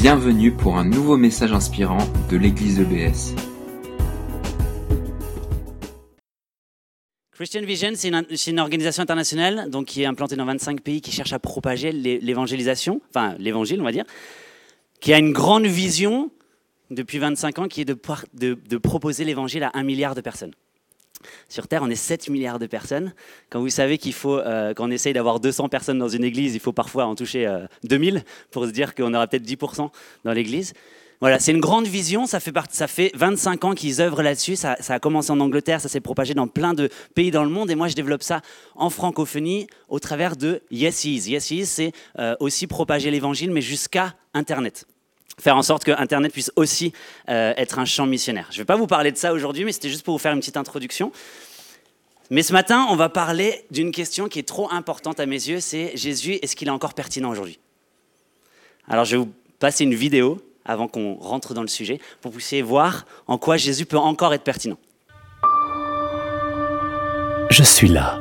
Bienvenue pour un nouveau message inspirant de l'église EBS. Christian Vision, c'est une, organisation internationale qui est implantée dans 25 pays qui cherche à propager l'é- l'évangélisation, enfin l'évangile, on va dire, qui a une grande vision depuis 25 ans qui est de proposer l'évangile à un milliard de personnes. Sur Terre, on est 7 milliards de personnes. Quand vous savez qu'il faut, euh, essaye d'avoir 200 personnes dans une église, il faut parfois en toucher euh, 2000 pour se dire qu'on aura peut-être 10% dans l'église. Voilà, c'est une grande vision. Ça fait, part- ça fait 25 ans qu'ils œuvrent là-dessus. Ça, ça a commencé en Angleterre, ça s'est propagé dans plein de pays dans le monde. Et moi, je développe ça en francophonie au travers de Yes Is. Yes Is, c'est euh, aussi propager l'évangile, mais jusqu'à Internet faire en sorte que Internet puisse aussi euh, être un champ missionnaire. Je ne vais pas vous parler de ça aujourd'hui, mais c'était juste pour vous faire une petite introduction. Mais ce matin, on va parler d'une question qui est trop importante à mes yeux, c'est Jésus, est-ce qu'il est encore pertinent aujourd'hui? Alors je vais vous passer une vidéo avant qu'on rentre dans le sujet, pour que vous puissiez voir en quoi Jésus peut encore être pertinent. Je suis là.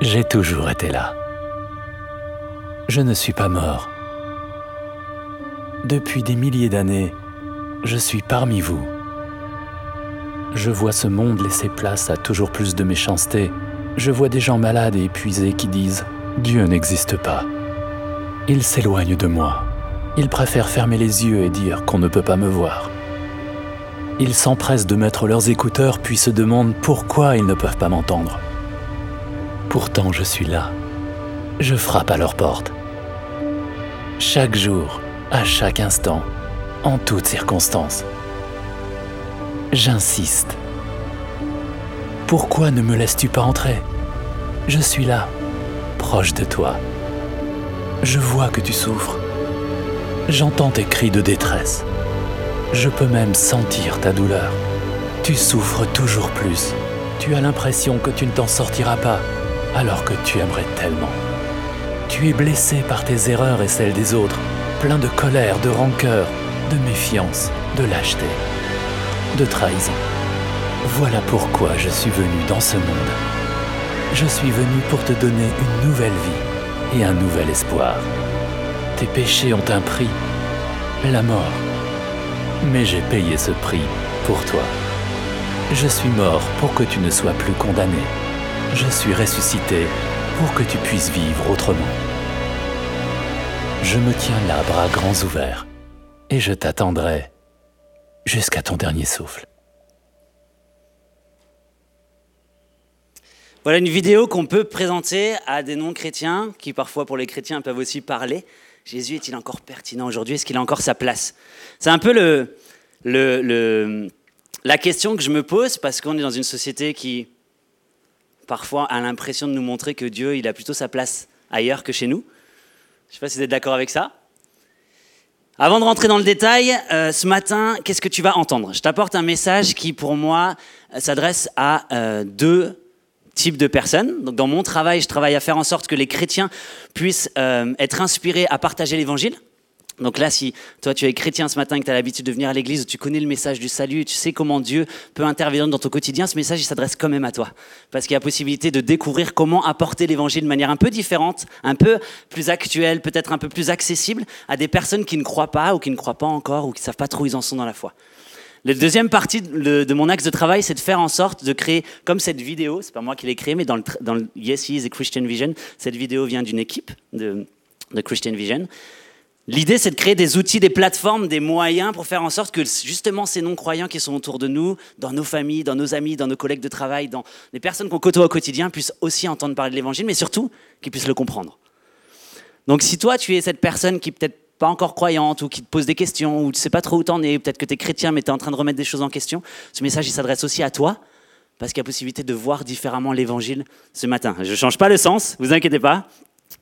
J'ai toujours été là. Je ne suis pas mort. Depuis des milliers d'années, je suis parmi vous. Je vois ce monde laisser place à toujours plus de méchanceté. Je vois des gens malades et épuisés qui disent ⁇ Dieu n'existe pas ⁇ Ils s'éloignent de moi. Ils préfèrent fermer les yeux et dire qu'on ne peut pas me voir. Ils s'empressent de mettre leurs écouteurs puis se demandent pourquoi ils ne peuvent pas m'entendre. Pourtant je suis là. Je frappe à leur porte. Chaque jour, à chaque instant, en toutes circonstances. J'insiste. Pourquoi ne me laisses-tu pas entrer? Je suis là, proche de toi. Je vois que tu souffres. J'entends tes cris de détresse. Je peux même sentir ta douleur. Tu souffres toujours plus. Tu as l'impression que tu ne t'en sortiras pas, alors que tu aimerais tellement. Tu es blessé par tes erreurs et celles des autres, plein de colère, de rancœur, de méfiance, de lâcheté, de trahison. Voilà pourquoi je suis venu dans ce monde. Je suis venu pour te donner une nouvelle vie et un nouvel espoir. Tes péchés ont un prix, la mort. Mais j'ai payé ce prix pour toi. Je suis mort pour que tu ne sois plus condamné. Je suis ressuscité pour que tu puisses vivre autrement. Je me tiens là, bras grands ouverts, et je t'attendrai jusqu'à ton dernier souffle. Voilà une vidéo qu'on peut présenter à des non-chrétiens qui parfois pour les chrétiens peuvent aussi parler. Jésus est-il encore pertinent aujourd'hui? Est-ce qu'il a encore sa place? C'est un peu la question que je me pose parce qu'on est dans une société qui parfois a l'impression de nous montrer que Dieu il a plutôt sa place ailleurs que chez nous. Je ne sais pas si vous êtes d'accord avec ça. Avant de rentrer dans le détail, euh, ce matin, qu'est-ce que tu vas entendre? Je t'apporte un message qui, pour moi, euh, s'adresse à euh, deux types de personnes. Donc, dans mon travail, je travaille à faire en sorte que les chrétiens puissent être inspirés à partager l'évangile. Donc là, si toi tu es chrétien ce matin que tu as l'habitude de venir à l'église, tu connais le message du salut, tu sais comment Dieu peut intervenir dans ton quotidien, ce message il s'adresse quand même à toi. Parce qu'il y a possibilité de découvrir comment apporter l'évangile de manière un peu différente, un peu plus actuelle, peut-être un peu plus accessible à des personnes qui ne croient pas ou qui ne croient pas encore ou qui ne savent pas trop où ils en sont dans la foi. La deuxième partie de, mon axe de travail, c'est de faire en sorte de créer, comme cette vidéo, c'est pas moi qui l'ai créée, mais dans le, Yes He is et Christian Vision, cette vidéo vient d'une équipe de, de Christian Vision. L'idée, c'est de créer des outils, des plateformes, des moyens pour faire en sorte que justement ces non-croyants qui sont autour de nous, dans nos familles, dans nos amis, dans nos collègues de travail, dans les personnes qu'on côtoie au quotidien, puissent aussi entendre parler de l'évangile, mais surtout qu'ils puissent le comprendre. Donc si toi, tu es cette personne qui peut-être pas encore croyante ou qui te pose des questions ou tu sais pas trop où t'en es, peut-être que tu es chrétien mais tu es en train de remettre des choses en question, ce message il s'adresse aussi à toi parce qu'il y a possibilité de voir différemment l'évangile ce matin. Je change pas le sens, vous inquiétez pas.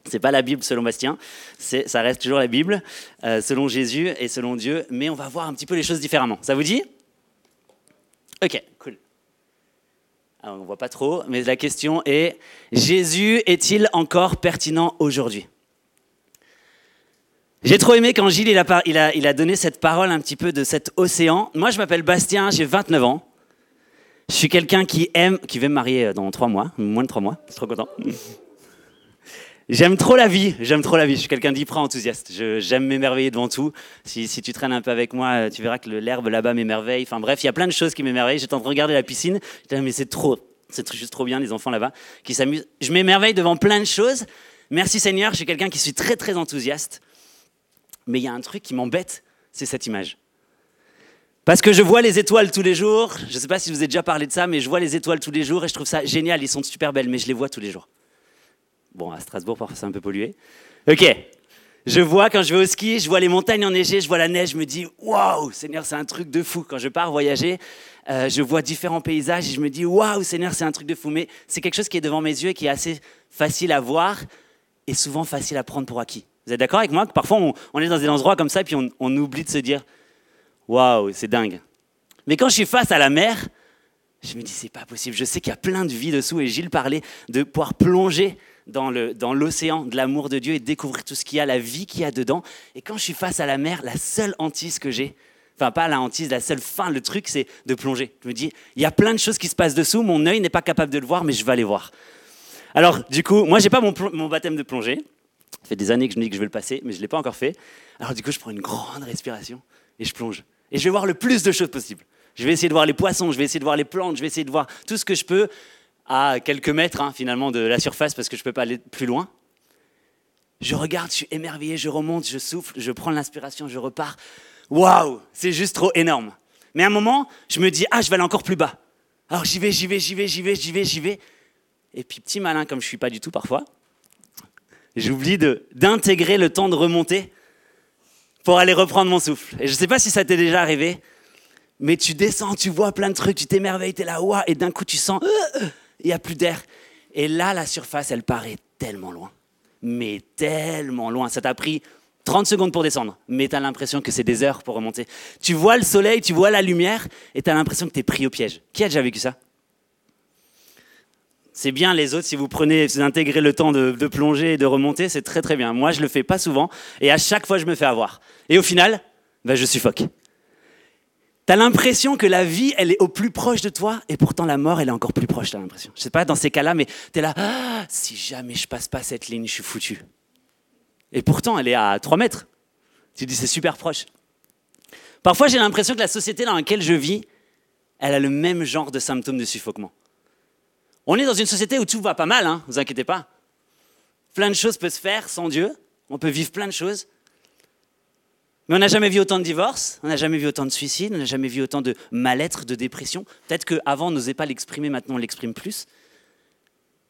C'est pas la Bible selon Bastien, ça reste toujours la Bible euh, selon Jésus et selon Dieu, mais on va voir un petit peu les choses différemment. Ça vous dit? Ok, cool. Alors, on voit pas trop, mais la question est Jésus est-il encore pertinent aujourd'hui? J'ai trop aimé quand Gilles il a, a, donné cette parole un petit peu de cet océan. Moi, je m'appelle Bastien, j'ai 29 ans. Je suis quelqu'un qui aime, qui veut me marier dans trois mois, moins de trois mois, je suis trop content. J'aime trop la vie, j'aime trop la vie. Je suis quelqu'un d'hyper enthousiaste. J'aime m'émerveiller devant tout. Si, tu traînes un peu avec moi, tu verras que l'herbe là-bas m'émerveille. Enfin bref, il y a plein de choses qui m'émerveillent. J'étais en train de regarder la piscine. J'étais là, mais c'est trop, c'est juste trop bien les enfants là-bas qui s'amusent. Je m'émerveille devant plein de choses. Merci Seigneur, je suis quelqu'un qui suis très très enthousiaste. Mais il y a un truc qui m'embête, c'est cette image. Parce que je vois les étoiles tous les jours. Je ne sais pas si vous ai déjà parlé de ça, mais je vois les étoiles tous les jours et je trouve ça génial. Ils sont super belles, mais je les vois tous les jours. Bon, à Strasbourg, parfois c'est un peu pollué. Ok. Je vois quand je vais au ski, je vois les montagnes enneigées, je vois la neige, je me dis waouh, Seigneur, c'est un truc de fou. Quand je pars voyager, euh, je vois différents paysages et je me dis waouh, Seigneur, c'est un truc de fou. Mais c'est quelque chose qui est devant mes yeux et qui est assez facile à voir et souvent facile à prendre pour acquis. Vous êtes d'accord avec moi? Que parfois on, est dans des endroits comme ça et puis on, on oublie de se dire waouh, c'est dingue. Mais quand je suis face à la mer, je me dis c'est pas possible. Je sais qu'il y a plein de vie dessous et Gilles parlait de pouvoir plonger dans l'océan de l'amour de Dieu et découvrir tout ce qu'il y a, la vie qu'il y a dedans. Et quand je suis face à la mer, la seule hantise que j'ai, enfin pas la hantise, la seule fin, le truc, c'est de plonger. Je me dis il y a plein de choses qui se passent dessous. Mon œil n'est pas capable de le voir, mais je vais aller voir. Alors du coup, moi j'ai pas mon, mon baptême de plongée. Ça fait des années que je me dis que je vais le passer, mais je l'ai pas encore fait. Alors du coup, je prends une grande respiration et je plonge. Et je vais voir le plus de choses possible. Je vais essayer de voir les poissons, je vais essayer de voir les plantes, je vais essayer de voir tout ce que je peux à quelques mètres hein, finalement de la surface parce que je ne peux pas aller plus loin. Je regarde, je suis émerveillé, je remonte, je souffle, je prends l'inspiration, je repars. Waouh, c'est juste trop énorme. Mais à un moment, je me dis, ah, je vais aller encore plus bas. Alors j'y vais, j'y vais, j'y vais, j'y vais, j'y vais, j'y vais. Et puis petit malin comme je suis pas du tout parfois, j'oublie d'intégrer le temps de remonter pour aller reprendre mon souffle. Et je ne sais pas si ça t'est déjà arrivé, mais tu descends, tu vois plein de trucs, tu t'émerveilles, tu es là, waouh, et d'un coup tu sens, euh, euh, il n'y a plus d'air. Et là, la surface, elle paraît tellement loin. Mais tellement loin. Ça t'a pris 30 secondes pour descendre, mais tu as l'impression que c'est des heures pour remonter. Tu vois le soleil, tu vois la lumière, et tu as l'impression que tu es pris au piège. Qui a déjà vécu ça? C'est bien les autres, si vous prenez, si vous intégrez le temps de, plonger et de remonter, c'est très très bien. Moi, je le fais pas souvent, et à chaque fois, je me fais avoir. Et au final, ben, je suffoque. T'as l'impression que la vie, elle est au plus proche de toi, et pourtant la mort, elle est encore plus proche, t'as l'impression. Je sais pas dans ces cas-là, mais t'es là, Ah, si jamais je passe pas cette ligne, je suis foutu. Et pourtant, elle est à 3 mètres. Tu dis, c'est super proche. Parfois, j'ai l'impression que la société dans laquelle je vis, elle a le même genre de symptômes de suffoquement. On est dans une société où tout va pas mal, hein, vous inquiétez pas. Plein de choses peuvent se faire sans Dieu, on peut vivre plein de choses. Mais on n'a jamais vu autant de divorces, on n'a jamais vu autant de suicides, on n'a jamais vu autant de mal-être, de dépression. Peut-être qu'avant on n'osait pas l'exprimer, maintenant on l'exprime plus.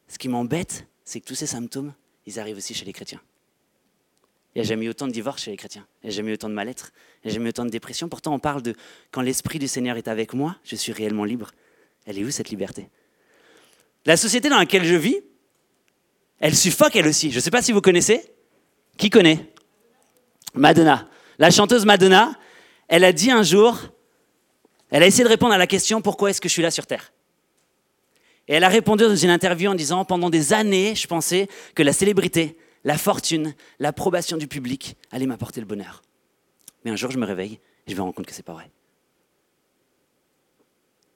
Ce qui m'embête, c'est que tous ces symptômes, ils arrivent aussi chez les chrétiens. Il n'y a jamais eu autant de divorces chez les chrétiens, il n'y a jamais eu autant de mal-être, il n'y a jamais eu autant de dépression. Pourtant on parle de quand l'Esprit du Seigneur est avec moi, je suis réellement libre. Elle est où cette liberté? La société dans laquelle je vis, elle suffoque elle aussi. Je ne sais pas si vous connaissez. Qui connaît? Madonna. La chanteuse Madonna, elle a dit un jour, elle a essayé de répondre à la question pourquoi est-ce que je suis là sur Terre? Et elle a répondu dans une interview en disant pendant des années, je pensais que la célébrité, la fortune, l'approbation du public allait m'apporter le bonheur. Mais un jour, je me réveille et je me rends compte que c'est pas vrai.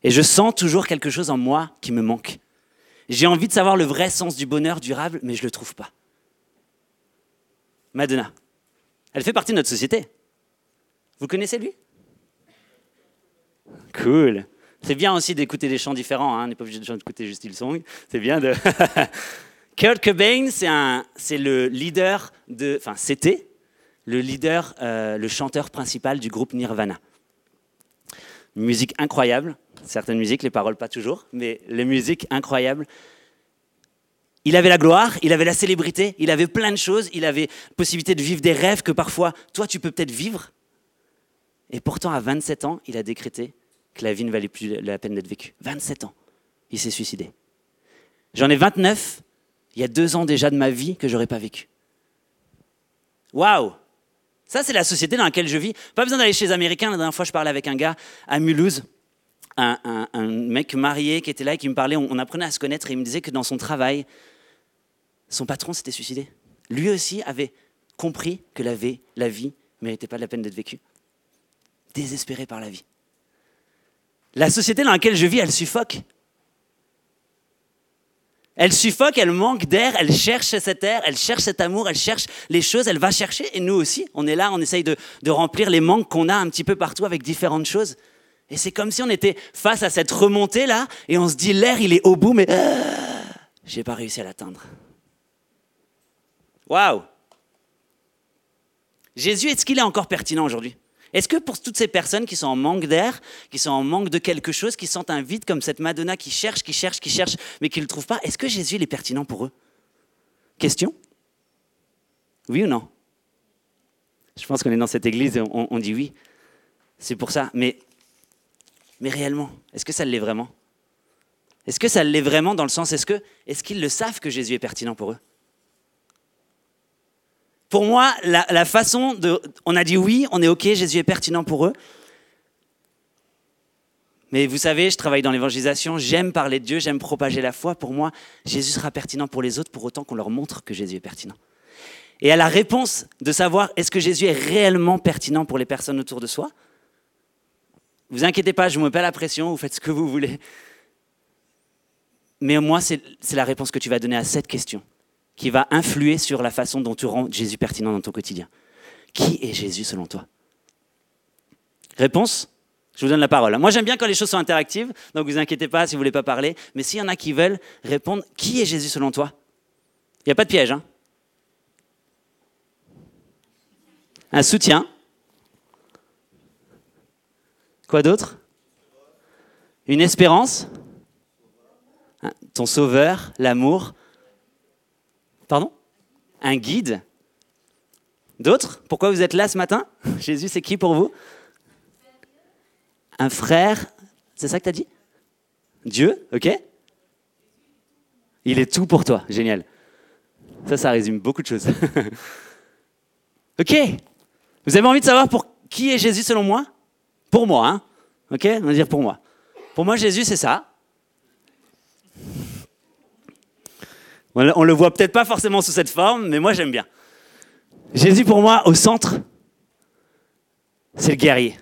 Et je sens toujours quelque chose en moi qui me manque. J'ai envie de savoir le vrai sens du bonheur durable, mais je ne le trouve pas. Madonna. Elle fait partie de notre société. Vous connaissez lui? Cool. C'est bien aussi d'écouter des chants différents, hein. on n'est pas obligé d'écouter juste Hillsong. C'est bien de. Kurt Cobain, c'est le leader de, enfin c'était le leader, euh, le chanteur principal du groupe Nirvana. Musique incroyable, certaines musiques, les paroles pas toujours, mais les musiques incroyables. Il avait la gloire, il avait la célébrité, il avait plein de choses, il avait possibilité de vivre des rêves que parfois toi tu peux peut-être vivre. Et pourtant à 27 ans, il a décrété que la vie ne valait plus la peine d'être vécue. 27 ans, il s'est suicidé. J'en ai 29, il y a deux ans déjà de ma vie que j'aurais pas vécu. Waouh Ça c'est la société dans laquelle je vis. Pas besoin d'aller chez les Américains. La dernière fois, je parlais avec un gars à Mulhouse un, mec marié qui était là et qui me parlait, on apprenait à se connaître et il me disait que dans son travail, son patron s'était suicidé. Lui aussi avait compris que la vie, la vie méritait pas la peine d'être vécue. Désespéré par la vie. La société dans laquelle je vis, elle suffoque. Elle suffoque, elle manque d'air, elle cherche cet air, elle cherche cet amour, elle cherche les choses, elle va chercher. Et nous aussi, on est là, on essaye de, de remplir les manques qu'on a un petit peu partout avec différentes choses. Et c'est comme si on était face à cette remontée là, et on se dit l'air il est au bout, mais j'ai pas réussi à l'atteindre. Waouh. Jésus, est-ce qu'il est encore pertinent aujourd'hui? Est-ce que pour toutes ces personnes qui sont en manque d'air, qui sont en manque de quelque chose, qui sentent un vide comme cette Madonna qui cherche, qui cherche, qui cherche, mais qui ne le trouve pas, est-ce que Jésus est pertinent pour eux? Question? Oui ou non? Je pense qu'on est dans cette église et on, on dit oui. C'est pour ça. Mais, mais réellement, est-ce que ça l'est vraiment? Est-ce que ça l'est vraiment dans le sens, est-ce que est-ce qu'ils le savent que Jésus est pertinent pour eux? Pour moi, la, façon de... On a dit oui, on est OK, Jésus est pertinent pour eux. Mais vous savez, je travaille dans l'évangélisation, j'aime parler de Dieu, j'aime propager la foi. Pour moi, Jésus sera pertinent pour les autres pour autant qu'on leur montre que Jésus est pertinent. Et à la réponse de savoir est-ce que Jésus est réellement pertinent pour les personnes autour de soi, vous inquiétez pas, je ne me mets pas la pression, vous faites ce que vous voulez. Mais moi, c'est la réponse que tu vas donner à cette question qui va influer sur la façon dont tu rends Jésus pertinent dans ton quotidien. Qui est Jésus selon toi? Réponse Je vous donne la parole. Moi, j'aime bien quand les choses sont interactives, donc vous inquiétez pas si vous voulez pas parler. Mais s'il y en a qui veulent répondre, qui est Jésus selon toi? Il n'y a pas de piège. Hein? Un soutien? Quoi d'autre? Une espérance? Ton sauveur, l'amour, Pardon Un guide D'autres Pourquoi vous êtes là ce matin Jésus, c'est qui pour vous Un frère C'est ça que tu as dit Dieu, ok Il est tout pour toi, génial. Ça, ça résume beaucoup de choses. ok Vous avez envie de savoir pour qui est Jésus selon moi? Pour moi, hein Ok On va dire pour moi. Pour moi, Jésus, c'est ça. On le voit peut-être pas forcément sous cette forme, mais moi j'aime bien. Jésus pour moi au centre, c'est le guerrier.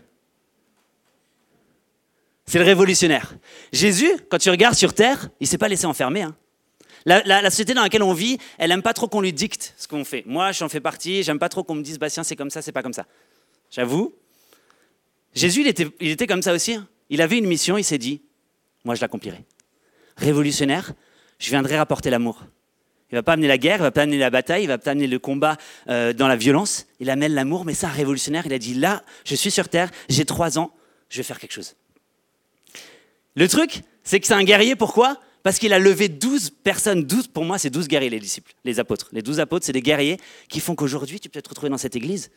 C'est le révolutionnaire. Jésus, quand tu regardes sur Terre, il s'est pas laissé enfermer. Hein. La, société dans laquelle on vit, elle aime pas trop qu'on lui dicte ce qu'on fait. Moi, j'en fais partie, j'aime pas trop qu'on me dise, Bastien, c'est comme ça, c'est pas comme ça. J'avoue. Jésus, il était, il était comme ça aussi. Hein. Il avait une mission, il s'est dit, moi je l'accomplirai. Révolutionnaire, je viendrai rapporter l'amour. Il va pas amener la guerre, il va pas amener la bataille, il va pas amener le combat euh, dans la violence. Il amène l'amour, mais ça, un révolutionnaire, il a dit là, je suis sur terre, j'ai trois ans, je vais faire quelque chose. Le truc, c'est que c'est un guerrier. Pourquoi? Parce qu'il a levé 12 personnes. 12, pour moi, c'est 12 guerriers, les disciples, les apôtres. Les 12 apôtres, c'est des guerriers qui font qu'aujourd'hui, tu peux te retrouver dans cette église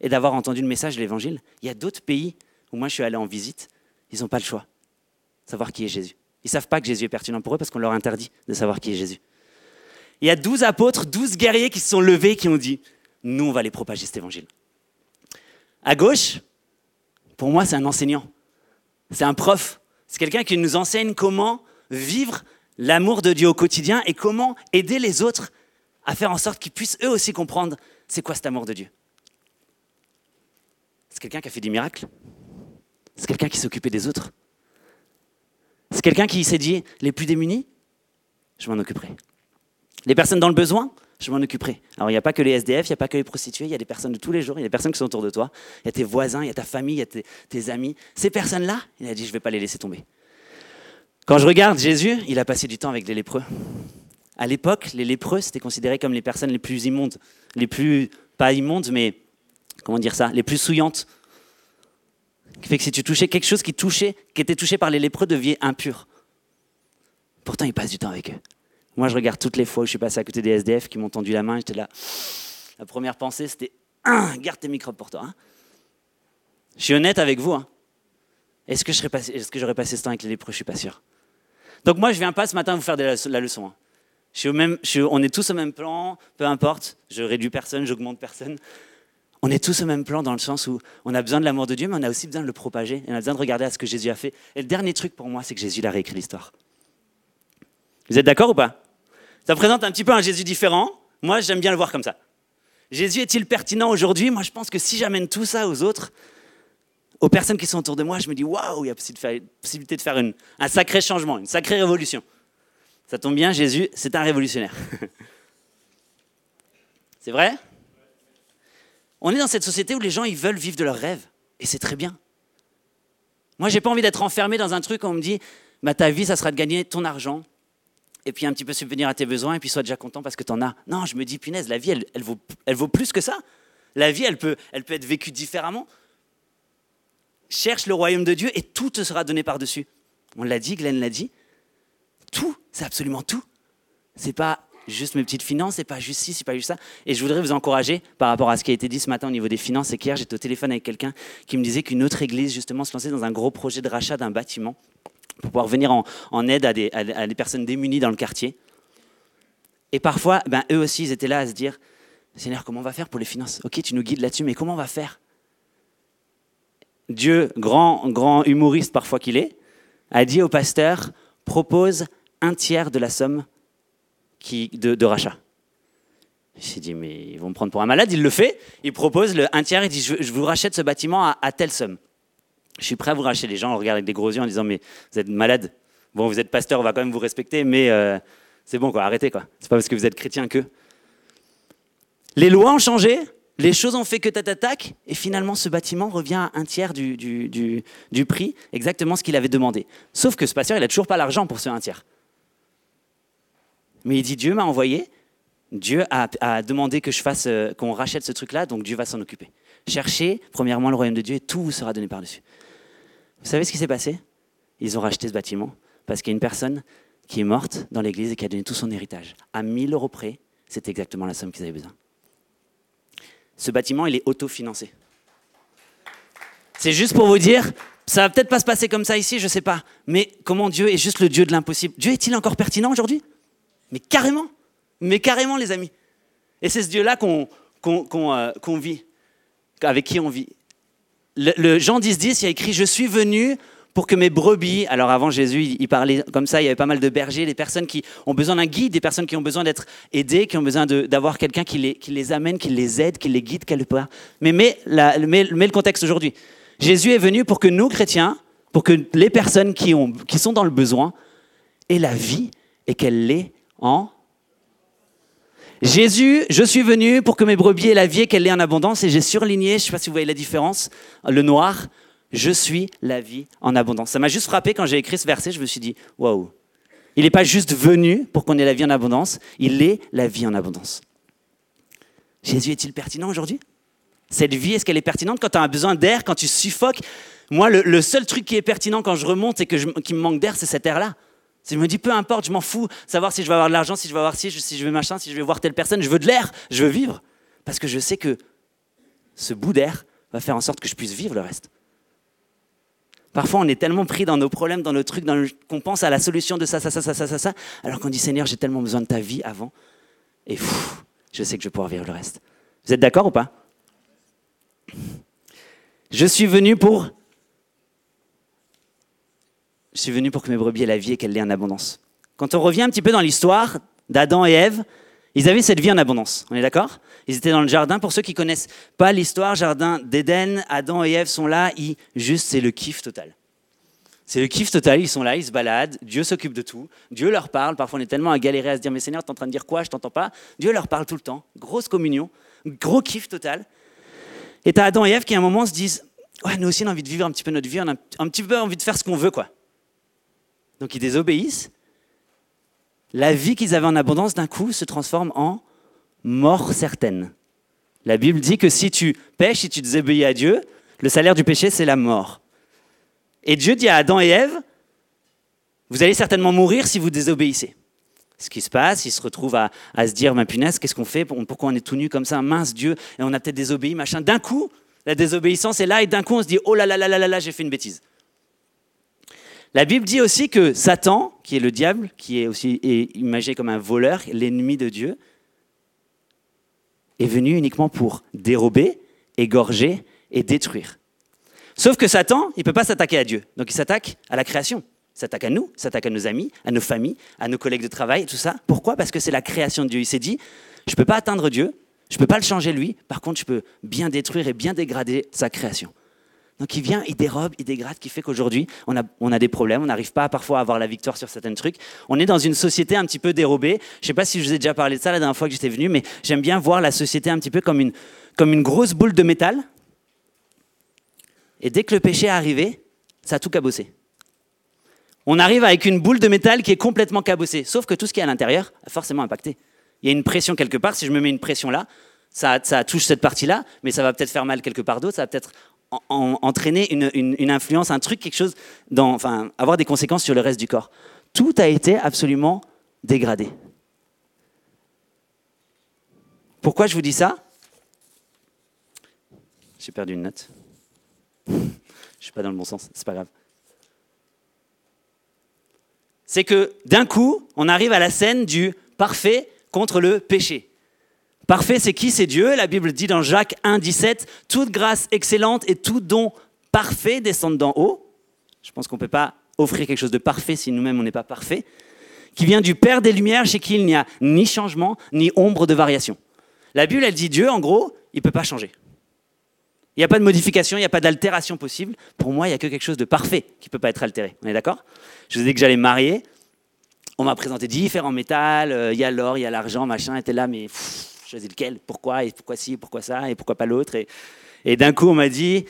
et d'avoir entendu le message de l'évangile. Il y a d'autres pays où moi, je suis allé en visite, ils n'ont pas le choix de savoir qui est Jésus. Ils ne savent pas que Jésus est pertinent pour eux parce qu'on leur interdit de savoir qui est Jésus il y a douze apôtres, douze guerriers qui se sont levés, qui ont dit, nous, on va aller propager cet évangile. À gauche, pour moi, c'est un enseignant. C'est un prof. C'est quelqu'un qui nous enseigne comment vivre l'amour de Dieu au quotidien et comment aider les autres à faire en sorte qu'ils puissent eux aussi comprendre c'est quoi cet amour de Dieu. C'est quelqu'un qui a fait des miracles. C'est quelqu'un qui occupé des autres. C'est quelqu'un qui s'est dit les plus démunis, je m'en occuperai. Les personnes dans le besoin, je m'en occuperai. Alors, il n'y a pas que les SDF, il n'y a pas que les prostituées, il y a des personnes de tous les jours, il y a des personnes qui sont autour de toi, il y a tes voisins, il y a ta famille, il y a tes, amis. Ces personnes-là, il a dit, je ne vais pas les laisser tomber. Quand je regarde Jésus, il a passé du temps avec les lépreux. À l'époque, les lépreux, c'était considéré comme les personnes les plus immondes, les plus, pas immondes, mais, comment dire ça, les plus souillantes. Qui fait que si tu touchais quelque chose qui touchait, qui était touché par les lépreux, devenait impur. Pourtant, il passe du temps avec eux. Moi, je regarde toutes les fois où je suis passé à côté des SDF qui m'ont tendu la main, j'étais là. La première pensée, c'était garde tes microbes pour toi. Hein. Je suis honnête avec vous. Hein. Est-ce que j'aurais passé, est passé, ce temps avec les lépreux? Je suis pas sûr. Donc moi, je viens pas ce matin vous faire la, leçon. Hein. On est tous au même plan, peu importe. Je réduis personne, j'augmente personne. On est tous au même plan dans le sens où on a besoin de l'amour de Dieu, mais on a aussi besoin de le propager. On a besoin de regarder à ce que Jésus a fait. Et le dernier truc pour moi, c'est que Jésus a réécrit l'histoire. Vous êtes d'accord ou pas? Ça présente un petit peu un Jésus différent. Moi, j'aime bien le voir comme ça. Jésus est-il pertinent aujourd'hui? Moi, je pense que si j'amène tout ça aux autres, aux personnes qui sont autour de moi, je me dis waouh, il y a possibilité de faire un sacré changement, une sacrée révolution. Ça tombe bien, Jésus, c'est un révolutionnaire. c'est vrai? On est dans cette société où les gens, ils veulent vivre de leurs rêves. Et c'est très bien. Moi, j'ai pas envie d'être enfermé dans un truc où on me dit, bah, ta vie, ça sera de gagner ton argent, et puis un petit peu subvenir à tes besoins, et puis sois déjà content parce que tu en as. Non, je me dis, punaise, la vie, elle, vaut, plus que ça. La vie, elle peut, être vécue différemment. Cherche le royaume de Dieu et tout te sera donné par-dessus. On l'a dit, Glenn l'a dit. Tout, c'est absolument tout. C'est pas juste mes petites finances, c'est pas juste ci, c'est pas juste ça. Et je voudrais vous encourager par rapport à ce qui a été dit ce matin au niveau des finances. C'est qu'hier, j'étais au téléphone avec quelqu'un qui me disait qu'une autre église, justement, se lançait dans un gros projet de rachat d'un bâtiment pour pouvoir venir en, aide à des, à des, personnes démunies dans le quartier. Et parfois, ben, eux aussi, ils étaient là à se dire Seigneur, comment on va faire pour les finances? Ok, tu nous guides là-dessus, mais comment on va faire? Dieu, grand, grand humoriste parfois qu'il est, a dit au pasteur propose un tiers de la somme qui, de, rachat. J'ai dit, mais ils vont me prendre pour un malade. Il le fait. Il propose le un tiers. Il dit, je, vous rachète ce bâtiment à, telle somme. Je suis prêt à vous racheter. Les gens regardent avec des gros yeux en disant, mais vous êtes malade. Bon, vous êtes pasteur, on va quand même vous respecter, mais euh, c'est bon, quoi. Arrêtez, quoi. C'est pas parce que vous êtes chrétien que. Les lois ont changé. Les choses ont fait que tatatac, et finalement ce bâtiment revient à un tiers du, du, prix, exactement ce qu'il avait demandé. Sauf que ce pasteur, il n'a toujours pas l'argent pour ce un tiers. Mais il dit Dieu m'a envoyé, Dieu a, demandé que je fasse, euh, qu'on rachète ce truc-là, donc Dieu va s'en occuper. Cherchez premièrement le royaume de Dieu et tout vous sera donné par-dessus. Vous savez ce qui s'est passé? Ils ont racheté ce bâtiment parce qu'il y a une personne qui est morte dans l'église et qui a donné tout son héritage. À 1000 euros près, c'est exactement la somme qu'ils avaient besoin. Ce bâtiment, il est autofinancé. C'est juste pour vous dire, ça va peut-être pas se passer comme ça ici, je sais pas. Mais comment Dieu est juste le Dieu de l'impossible? Dieu est-il encore pertinent aujourd'hui? Mais carrément. Mais carrément, les amis. Et c'est ce Dieu-là qu'on euh, vit, avec qui on vit. Le, Jean 10, 10, il y a écrit Je suis venu pour que mes brebis, alors avant Jésus, il parlait comme ça, il y avait pas mal de bergers, des personnes qui ont besoin d'un guide, des personnes qui ont besoin d'être aidées, qui ont besoin d'avoir quelqu'un qui les, amène, qui les aide, qui les guide quelque part. Mais mets, le contexte aujourd'hui. Jésus est venu pour que nous, chrétiens, pour que les personnes qui, qui sont dans le besoin aient la vie et qu'elle l'ait en Jésus, je suis venu pour que mes brebis aient la vie et qu'elle l'ait en abondance. Et j'ai surligné, je ne sais pas si vous voyez la différence, le noir, je suis la vie en abondance. Ça m'a juste frappé quand j'ai écrit ce verset, je me suis dit, waouh. Il n'est pas juste venu pour qu'on ait la vie en abondance, il est la vie en abondance. Jésus est-il pertinent aujourd'hui? Cette vie, est-ce qu'elle est pertinente? Quand tu as besoin d'air, quand tu suffoques Moi, le, seul truc qui est pertinent quand je remonte et que qui me manque d'air, c'est cet air-là. Je me dis, peu importe, je m'en fous, savoir si je vais avoir de l'argent, si je vais avoir ci, si je vais machin, si je vais voir telle personne, je veux de l'air, je veux vivre. Parce que je sais que ce bout d'air va faire en sorte que je puisse vivre le reste. Parfois, on est tellement pris dans nos problèmes, dans nos trucs, qu'on pense à la solution de ça, ça, ça, ça, ça, ça, ça, alors qu'on dit Seigneur, j'ai tellement besoin de ta vie avant, et je sais que je vais pouvoir vivre le reste. Vous êtes d'accord ou pas? Je suis venu pour. Je suis venu pour que mes brebis aient la vie et qu'elle l'ait en abondance. Quand on revient un petit peu dans l'histoire d'Adam et Ève, ils avaient cette vie en abondance, on est d'accord? Ils étaient dans le jardin. Pour ceux qui connaissent pas l'histoire, jardin d'Éden, Adam et Ève sont là, ils, juste c'est le kiff total. C'est le kiff total, ils sont là, ils se baladent, Dieu s'occupe de tout, Dieu leur parle, parfois on est tellement à galérer à se dire mais Seigneur, tu es en train de dire quoi, je t'entends pas. Dieu leur parle tout le temps, grosse communion, gros kiff total. Et tu as Adam et Ève qui à un moment se disent ouais, nous aussi on a envie de vivre un petit peu notre vie, on a un petit peu envie de faire ce qu'on veut quoi. Donc ils désobéissent la vie qu'ils avaient en abondance d'un coup se transforme en mort certaine. La Bible dit que si tu pêches, si tu désobéis à Dieu, le salaire du péché, c'est la mort. Et Dieu dit à Adam et Ève, vous allez certainement mourir si vous désobéissez. Ce qui se passe, ils se retrouvent à, se dire, ma punaise, qu'est-ce qu'on fait? Pourquoi on est tout nu comme ça? Mince Dieu, et on a peut-être désobéi, machin. D'un coup, la désobéissance est là, et d'un coup, on se dit, oh là là là là là là, j'ai fait une bêtise. La Bible dit aussi que Satan, qui est le diable, qui est aussi imaginé comme un voleur, l'ennemi de Dieu, est venu uniquement pour dérober, égorger et détruire. Sauf que Satan, il ne peut pas s'attaquer à Dieu. Donc il s'attaque à la création. Il s'attaque à nous, il s'attaque à nos amis, à nos familles, à nos collègues de travail, tout ça. Pourquoi? Parce que c'est la création de Dieu. Il s'est dit, je ne peux pas atteindre Dieu, je ne peux pas le changer lui, par contre je peux bien détruire et bien dégrader sa création. Donc il vient, il dérobe, il dégrade, qui fait qu'aujourd'hui, on a, on a des problèmes, on n'arrive pas parfois à avoir la victoire sur certains trucs. On est dans une société un petit peu dérobée. Je ne sais pas si je vous ai déjà parlé de ça la dernière fois que j'étais venu, mais j'aime bien voir la société un petit peu comme une, comme une grosse boule de métal. Et dès que le péché est arrivé, ça a tout cabossé. On arrive avec une boule de métal qui est complètement cabossée, sauf que tout ce qui est à l'intérieur a forcément impacté. Il y a une pression quelque part, si je me mets une pression là, ça, ça touche cette partie-là, mais ça va peut-être faire mal quelque part d'autre, ça va peut-être entraîner une, influence, un truc, quelque chose, avoir des conséquences sur le reste du corps. Tout a été absolument dégradé. Pourquoi je vous dis ça? J'ai perdu une note. je suis pas dans le bon sens, c'est pas grave. C'est que d'un coup, on arrive à la scène du parfait contre le péché. Parfait, c'est qui C'est Dieu. La Bible dit dans Jacques 1, 17, toute grâce excellente et tout don parfait descendent d'en haut. Je pense qu'on ne peut pas offrir quelque chose de parfait si nous-mêmes on n'est pas parfait. Qui vient du Père des Lumières, chez qui il n'y a ni changement, ni ombre de variation. La Bible, elle dit Dieu, en gros, il ne peut pas changer. Il n'y a pas de modification, il n'y a pas d'altération possible. Pour moi, il n'y a que quelque chose de parfait qui ne peut pas être altéré. On est d'accord? Je vous ai dit que j'allais marier. On m'a présenté différents métals. Euh, il y a l'or, il y a l'argent, machin. était là, mais choisis lequel, pourquoi, et pourquoi ci, pourquoi ça, et pourquoi pas l'autre. Et, et d'un coup, on m'a dit,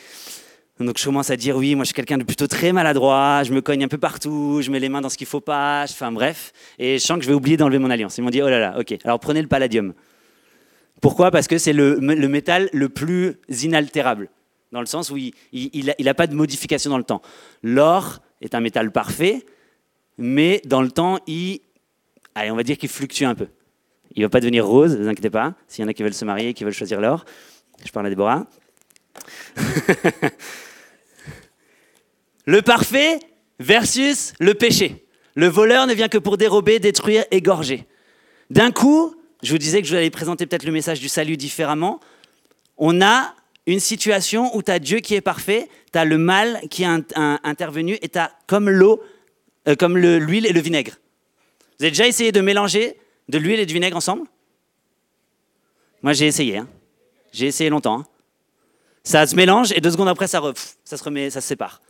donc je commence à dire oui, moi je suis quelqu'un de plutôt très maladroit, je me cogne un peu partout, je mets les mains dans ce qu'il faut pas, enfin bref, et je sens que je vais oublier d'enlever mon alliance. Ils m'ont dit oh là là, ok, alors prenez le palladium. Pourquoi? Parce que c'est le, le, métal le plus inaltérable, dans le sens où il n'a pas de modification dans le temps. L'or est un métal parfait, mais dans le temps, il, allez, on va dire qu'il fluctue un peu. Il ne va pas devenir rose, ne vous inquiétez pas. S'il y en a qui veulent se marier, qui veulent choisir l'or, je parle à Déborah. le parfait versus le péché. Le voleur ne vient que pour dérober, détruire, égorger. D'un coup, je vous disais que je vous allais présenter peut-être le message du salut différemment. On a une situation où tu as Dieu qui est parfait, tu as le mal qui est intervenu et tu as comme l'eau, euh, comme l'huile et le vinaigre. Vous avez déjà essayé de mélanger de l'huile et du vinaigre ensemble? Moi, j'ai essayé. Hein. J'ai essayé longtemps. Hein. Ça se mélange et deux secondes après, ça, se remet, ça se sépare.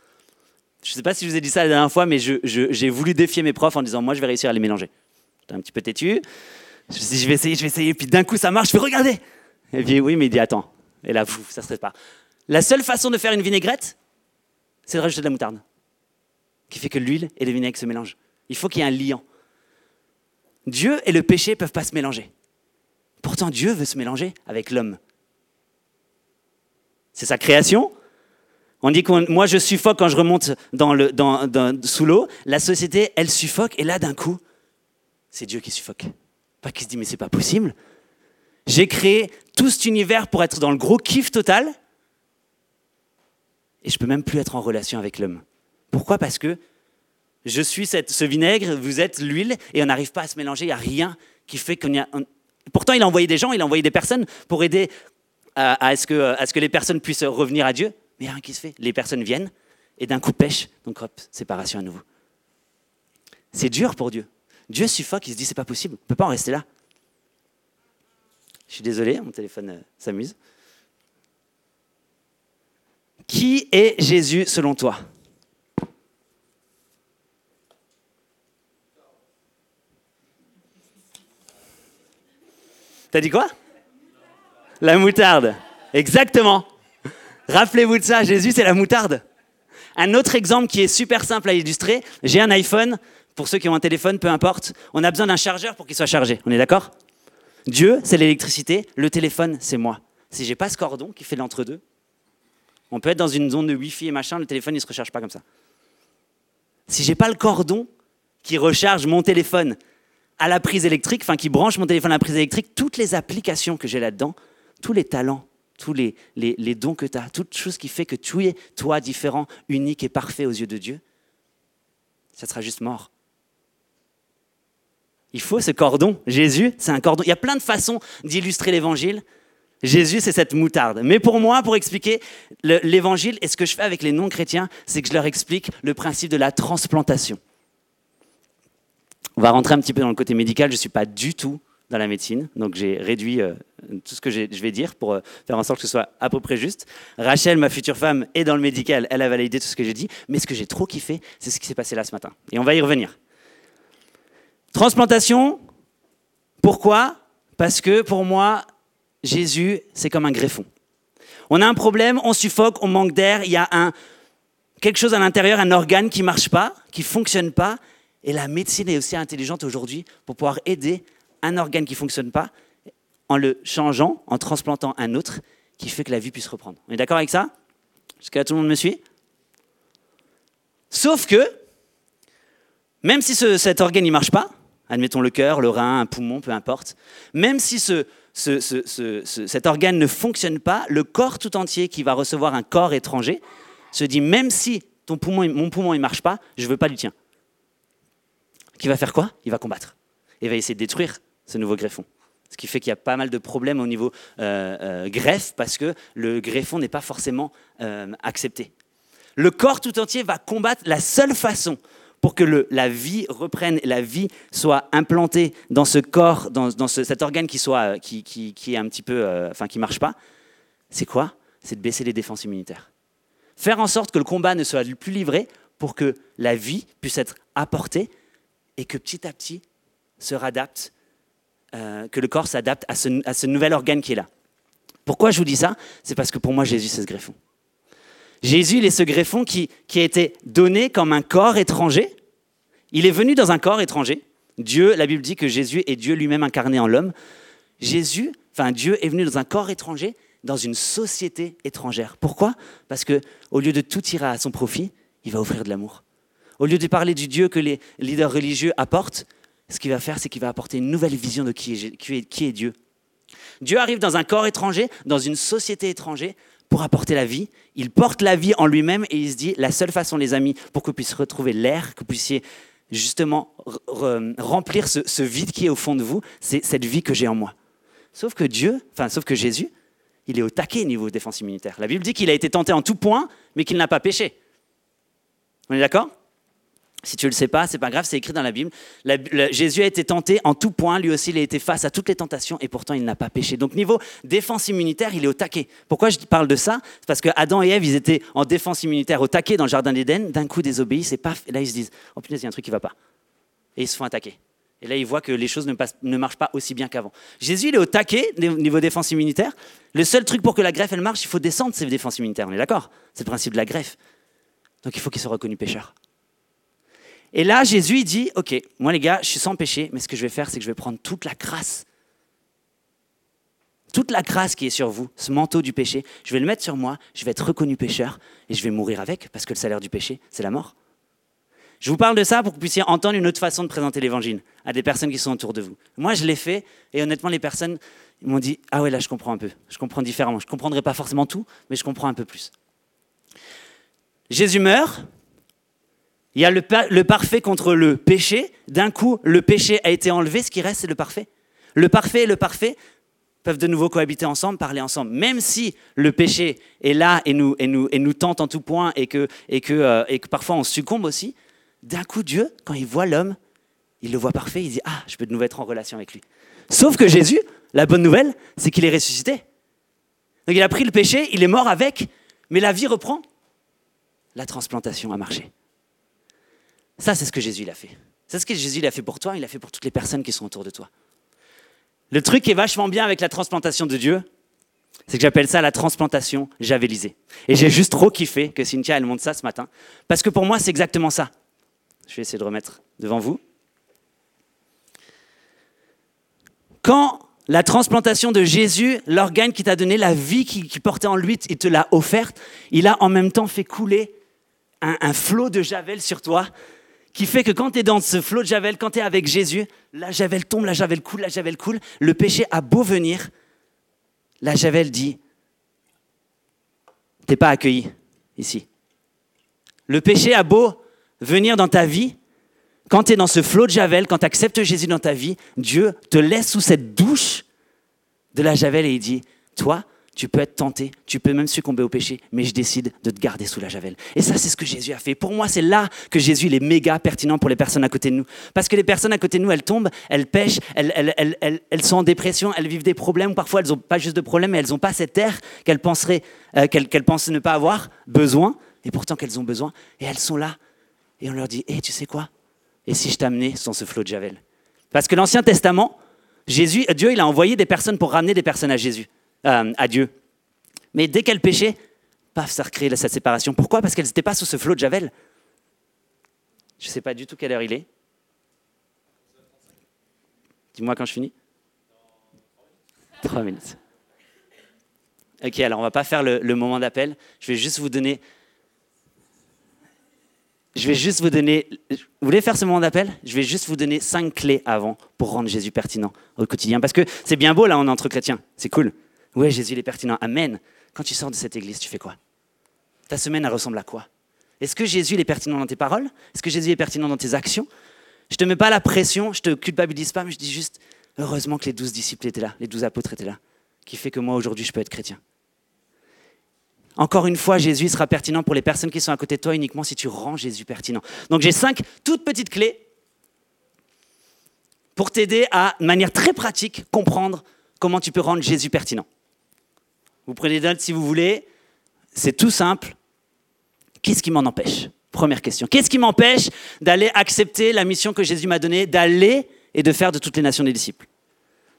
Je ne sais pas si je vous ai dit ça la dernière fois, mais j'ai voulu défier mes profs en disant moi, je vais réussir à les mélanger. J'étais un petit peu têtu. Je me suis dit, je vais essayer, je vais essayer. Puis d'un coup, ça marche. Je vais regarder. Et puis oui, mais il dit attends. Et là, ça se sépare. La seule façon de faire une vinaigrette, c'est de rajouter de la moutarde, qui fait que l'huile et le vinaigre se mélangent. Il faut qu'il y ait un liant. Dieu et le péché ne peuvent pas se mélanger. Pourtant, Dieu veut se mélanger avec l'homme. C'est sa création. On dit que moi, je suffoque quand je remonte dans le, sous l'eau. La société, elle suffoque. Et là, d'un coup, c'est Dieu qui suffoque. Pas qui se dit, mais c'est pas possible. J'ai créé tout cet univers pour être dans le gros kiff total. Et je peux même plus être en relation avec l'homme. Pourquoi? Parce que je suis ce vinaigre, vous êtes l'huile, et on n'arrive pas à se mélanger, il n'y a rien qui fait qu'on y a... Pourtant, il a envoyé des gens, il a envoyé des personnes pour aider à, ce que, les personnes puissent revenir à Dieu, mais il n'y a rien qui se fait. Les personnes viennent, et d'un coup pêchent, donc hop, séparation à nouveau. C'est dur pour Dieu. Dieu suffoque, il se dit, c'est pas possible, on ne peut pas en rester là. Je suis désolé, mon téléphone euh, s'amuse. Qui est Jésus selon toi? T'as dit quoi? La moutarde. Exactement. Rappelez-vous de ça, Jésus, c'est la moutarde. Un autre exemple qui est super simple à illustrer, j'ai un iPhone, pour ceux qui ont un téléphone, peu importe, on a besoin d'un chargeur pour qu'il soit chargé. On est d'accord? Dieu, c'est l'électricité, le téléphone, c'est moi. Si j'ai pas ce cordon qui fait l'entre-deux, on peut être dans une zone de Wi-Fi et machin, le téléphone ne se recharge pas comme ça. Si j'ai pas le cordon qui recharge mon téléphone à la prise électrique, enfin qui branche mon téléphone à la prise électrique, toutes les applications que j'ai là-dedans, tous les talents, tous les, dons que tu as, toute chose qui fait que tu es, toi, différent, unique et parfait aux yeux de Dieu, ça sera juste mort. Il faut ce cordon. Jésus, c'est un cordon. Il y a plein de façons d'illustrer l'évangile. Jésus, c'est cette moutarde. Mais pour moi, pour expliquer l'évangile et ce que je fais avec les non-chrétiens, c'est que je leur explique le principe de la transplantation. On va rentrer un petit peu dans le côté médical. Je ne suis pas du tout dans la médecine, donc j'ai réduit euh, tout ce que je vais dire pour euh, faire en sorte que ce soit à peu près juste. Rachel, ma future femme, est dans le médical, elle a validé tout ce que j'ai dit, mais ce que j'ai trop kiffé, c'est ce qui s'est passé là ce matin. Et on va y revenir. Transplantation, pourquoi? Parce que pour moi, Jésus, c'est comme un greffon. On a un problème, on suffoque, on manque d'air, il y a un, quelque chose à l'intérieur, un organe qui marche pas, qui ne fonctionne pas. Et la médecine est aussi intelligente aujourd'hui pour pouvoir aider un organe qui ne fonctionne pas en le changeant, en transplantant un autre qui fait que la vie puisse reprendre. On est d'accord avec ça? Jusqu'à tout le monde me suit? Sauf que, même si cet organe ne marche pas, admettons le cœur, le rein, un poumon, peu importe, même si cet organe ne fonctionne pas, le corps tout entier qui va recevoir un corps étranger se dit même si mon poumon ne marche pas, je ne veux pas du tien. Qui va faire quoi? Il va combattre. Il va essayer de détruire ce nouveau greffon. Ce qui fait qu'il y a pas mal de problèmes au niveau euh, euh, greffe parce que le greffon n'est pas forcément euh, accepté. Le corps tout entier va combattre la seule façon pour que la vie reprenne, la vie soit implantée dans ce corps, dans, cet organe qui soit, qui, est un petit peu, enfin qui marche pas. C'est quoi? C'est de baisser les défenses immunitaires. Faire en sorte que le combat ne soit plus livré pour que la vie puisse être apportée et que petit à petit se réadapte, euh, que le corps s'adapte à ce, nouvel organe qui est là. Pourquoi je vous dis ça? C'est parce que pour moi, Jésus, c'est ce greffon. Jésus, il est ce greffon qui, qui a été donné comme un corps étranger. Il est venu dans un corps étranger. Dieu, la Bible dit que Jésus est Dieu lui-même incarné en l'homme. Jésus, enfin Dieu est venu dans un corps étranger, dans une société étrangère. Pourquoi? Parce que au lieu de tout tirer à son profit, il va offrir de l'amour. Au lieu de parler du Dieu que les leaders religieux apportent, ce qu'il va faire, c'est qu'il va apporter une nouvelle vision de qui est, Dieu. Dieu arrive dans un corps étranger, dans une société étrangère, pour apporter la vie. Il porte la vie en lui-même et il se dit, la seule façon, les amis, pour que vous puissiez retrouver l'air, que vous puissiez justement remplir ce, ce, vide qui est au fond de vous, c'est cette vie que j'ai en moi. Sauf que Dieu, enfin, sauf que Jésus, il est au taquet niveau défense immunitaire. La Bible dit qu'il a été tenté en tout point, mais qu'il n'a pas péché. On est d'accord? Si tu ne le sais pas, c'est pas grave, c'est écrit dans la Bible. Jésus a été tenté en tout point, lui aussi il a été face à toutes les tentations et pourtant il n'a pas péché. Donc niveau défense immunitaire, il est au taquet. Pourquoi je parle de ça? C'est parce que Adam et Ève, ils étaient en défense immunitaire au taquet dans le jardin d'Éden, d'un coup désobéissent et paf, et là ils se disent "Oh putain, il y a un truc qui va pas." Et ils se font attaquer. Et là, ils voient que les choses ne, ne marchent pas aussi bien qu'avant. Jésus, il est au taquet niveau défense immunitaire. Le seul truc pour que la greffe, elle marche, il faut descendre ses défenses immunitaires. On est d'accord? C'est le principe de la greffe. Donc il faut qu'il soit reconnu pécheur. Et là, Jésus, il dit, OK, moi les gars, je suis sans péché, mais ce que je vais faire, c'est que je vais prendre toute la grâce, toute la grâce qui est sur vous, ce manteau du péché, je vais le mettre sur moi, je vais être reconnu pécheur, et je vais mourir avec, parce que le salaire du péché, c'est la mort. Je vous parle de ça pour que vous puissiez entendre une autre façon de présenter l'évangile à des personnes qui sont autour de vous. Moi, je l'ai fait, et honnêtement, les personnes m'ont dit, ah ouais, là, je comprends un peu, je comprends différemment. Je ne comprendrai pas forcément tout, mais je comprends un peu plus. Jésus meurt, il y a le, parfait contre le péché. D'un coup, le péché a été enlevé. Ce qui reste, c'est le parfait. Le parfait et le parfait peuvent de nouveau cohabiter ensemble, parler ensemble. Même si le péché est là et nous, et nous, et nous tente en tout point et que, et, que, euh, et que parfois on succombe aussi, d'un coup, Dieu, quand il voit l'homme, il le voit parfait, il dit Ah, je peux de nouveau être en relation avec lui. Sauf que Jésus, la bonne nouvelle, c'est qu'il est ressuscité. Donc il a pris le péché, il est mort avec, mais la vie reprend. La transplantation a marché. Ça, c'est ce que Jésus a fait. C'est ce que Jésus a fait pour toi, il a fait pour toutes les personnes qui sont autour de toi. Le truc qui est vachement bien avec la transplantation de Dieu, c'est que j'appelle ça la transplantation javelisée. Et j'ai juste trop kiffé que Cynthia, elle montre ça ce matin, parce que pour moi, c'est exactement ça. Je vais essayer de remettre devant vous. Quand la transplantation de Jésus, l'organe qui t'a donné, la vie qui, portait en lui, il te l'a offerte, il a en même temps fait couler un flot de javel sur toi qui fait que quand tu es dans ce flot de Javel, quand tu es avec Jésus, la Javel tombe, la Javel coule, la Javel coule. Le péché a beau venir, la Javel dit T'es pas accueilli ici. Le péché a beau venir dans ta vie, quand tu es dans ce flot de Javel, quand tu acceptes Jésus dans ta vie, Dieu te laisse sous cette douche de la Javel et il dit Toi, tu peux être tenté, tu peux même succomber au péché, mais je décide de te garder sous la javel. Et ça, c'est ce que Jésus a fait. Pour moi, c'est là que Jésus est méga pertinent pour les personnes à côté de nous. Parce que les personnes à côté de nous, elles tombent, elles pêchent, elles, sont en dépression, elles vivent des problèmes. Parfois, elles n'ont pas juste de problèmes, mais elles n'ont pas cette air qu'elles penseraient, euh, qu'elles pensent ne pas avoir besoin, et pourtant qu'elles ont besoin. Et elles sont là. Et on leur dit, hé, tu sais quoi? Et si je t'amenais sans ce flot de javel? Parce que l'Ancien Testament, Jésus, Dieu, il a envoyé des personnes pour ramener des personnes à Jésus. Euh, à Dieu. Mais dès qu'elle péchait, paf, ça recréait cette séparation. Pourquoi? Parce qu'elles n'étaient pas sous ce flot de Javel. Je ne sais pas du tout quelle heure il est. Dis-moi quand je finis. Trois minutes. Ok, alors on va pas faire le, le moment d'appel. Je vais juste vous donner. Je vais juste vous donner. Vous voulez faire ce moment d'appel? Je vais juste vous donner cinq clés avant pour rendre Jésus pertinent au quotidien. Parce que c'est bien beau là, on est entre chrétiens. C'est cool. Ouais, Jésus il est pertinent. Amen. Quand tu sors de cette église, tu fais quoi? Ta semaine, elle ressemble à quoi? Est-ce que Jésus est pertinent dans tes paroles? Est-ce que Jésus est pertinent dans tes actions? Je te mets pas la pression, je te culpabilise pas, mais je dis juste heureusement que les douze disciples étaient là, les douze apôtres étaient là, qui fait que moi aujourd'hui je peux être chrétien. Encore une fois, Jésus sera pertinent pour les personnes qui sont à côté de toi uniquement si tu rends Jésus pertinent. Donc j'ai cinq toutes petites clés pour t'aider à, de manière très pratique, comprendre comment tu peux rendre Jésus pertinent. Vous prenez des si vous voulez. C'est tout simple. Qu'est-ce qui m'en empêche? Première question. Qu'est-ce qui m'empêche d'aller accepter la mission que Jésus m'a donnée, d'aller et de faire de toutes les nations des disciples?